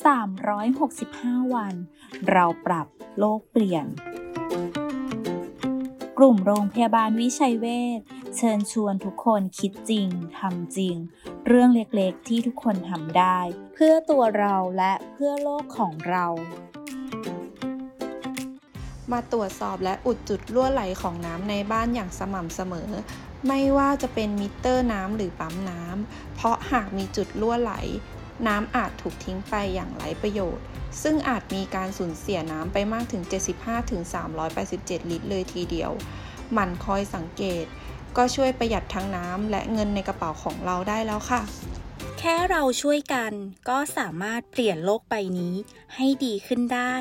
365 วัน เราปรับโลกเปลี่ยน กลุ่มโรงพยาบาลวิชัยเวชเชิญชวนทุกคนคิดจริงทำจริง เรื่องเล็กๆที่ทุกคนทำได้ เพื่อตัวเราและเพื่อโลกของเรา มาตรวจสอบและอุดจุดรั่วไหลของน้ำในบ้านอย่างสม่ำเสมอ ไม่ว่าจะเป็นมิเตอร์น้ำหรือปั๊มน้ำเพราะหากมีจุดรั่วไหล น้ำอาจถูกทิ้งไปอย่างไร้ประโยชน์ ซึ่งอาจมีการสูญเสียน้ำไปมากถึง 75-387 ลิตรเลยทีเดียว หมั่นคอยสังเกต ก็ช่วยประหยัดทั้งน้ำและเงินในกระเป๋าของเราได้แล้วค่ะ แค่เราช่วยกันก็สามารถเปลี่ยนโลกใบนี้ให้ดีขึ้นได้